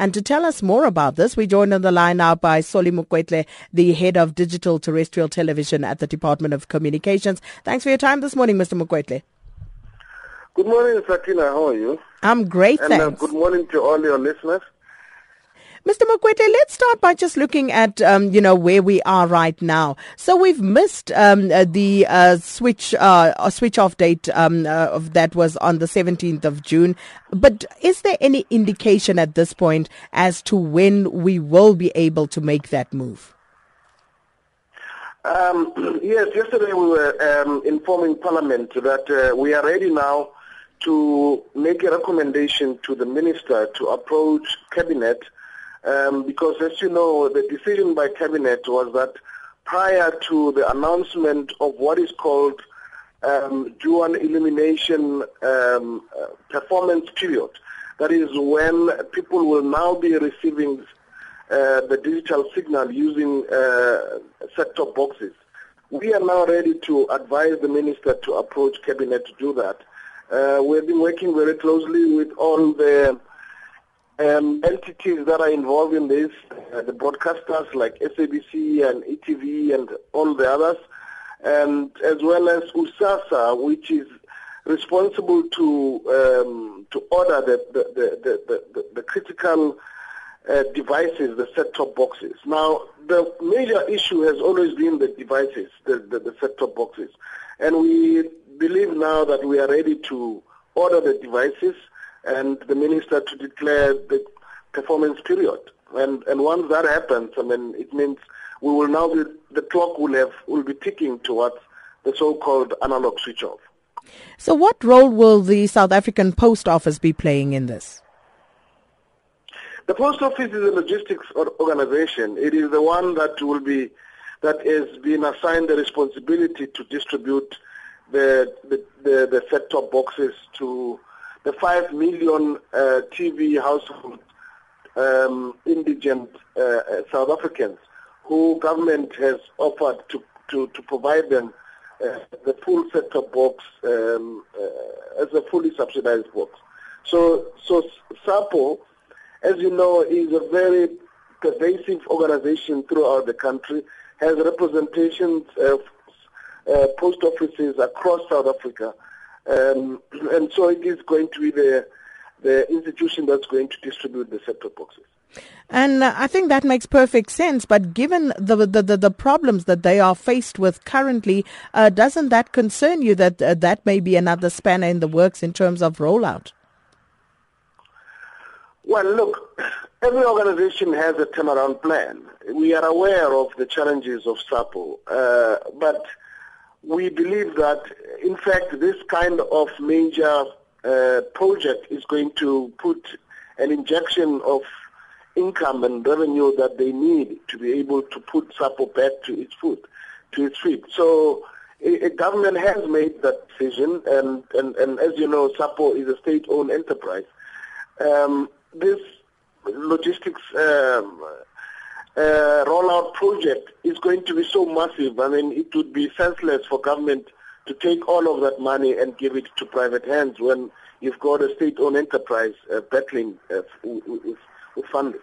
And to tell us more about this, we joined on the line now by Solly Mokoetle, the head of digital terrestrial television at the Department of Communications. Thanks for your time this morning, Mr. Mokoetle. Good morning, Sakina. How are you? I'm great, and, thanks. Uh, good morning to all your listeners. Mr. Mokoetle, let's start by just looking at, um, you know, where we are right now. So we've missed um, uh, the uh, switch uh, switch off date um, uh, of that was on the 17th of June. But is there any indication at this point as to when we will be able to make that move? Um, yes, yesterday we were um, informing Parliament that uh, we are ready now to make a recommendation to the minister to approach cabinet um, because as you know, the decision by cabinet was that prior to the announcement of what is called um, dual illumination um, uh, performance period, that is when people will now be receiving uh, the digital signal using uh, set-top boxes. We are now ready to advise the minister to approach cabinet to do that. Uh, we've been working very closely with all the um, entities that are involved in this, uh, the broadcasters like SABC and ETV and all the others, and as well as USAASA, which is responsible to um, to order the the, the, the, the, the critical uh, devices, the set-top boxes. Now, the major issue has always been the devices, the, the, the set-top boxes, and we believe now that we are ready to order the devices and the minister to declare the performance period. And and once that happens, I mean, it means we will now be the clock will have will be ticking towards the so-called analog switch off. So, what role will the South African Post Office be playing in this? The Post Office is a logistics organization. It is the one that will be that has been assigned the responsibility to distribute the the, the, the set-top boxes to the 5 million uh, TV household um, indigent uh, South Africans who government has offered to, to, to provide them uh, the full set-top box um, uh, as a fully subsidized box. So, so SAPO, as you know, is a very pervasive organization throughout the country, has representations of uh, post offices across South Africa. Um, and so it is going to be the, the institution that's going to distribute the set-top boxes. And uh, I think that makes perfect sense. But given the the, the, the problems that they are faced with currently, uh, doesn't that concern you that uh, that may be another spanner in the works in terms of rollout? Well, look, every organization has a turnaround plan. We are aware of the challenges of SAPO, uh, but we believe that, in fact, this kind of major uh, project is going to put an injection of income and revenue that they need to be able to put SAPO back to its foot, to its feet. So a, a government has made that decision, and, and, and as you know, SAPO is a state-owned enterprise. Um, this logistics um, uh, rollout project is going to be so massive. I mean, it would be senseless for government to take all of that money and give it to private hands when you've got a state-owned enterprise uh, battling uh, with, with funding.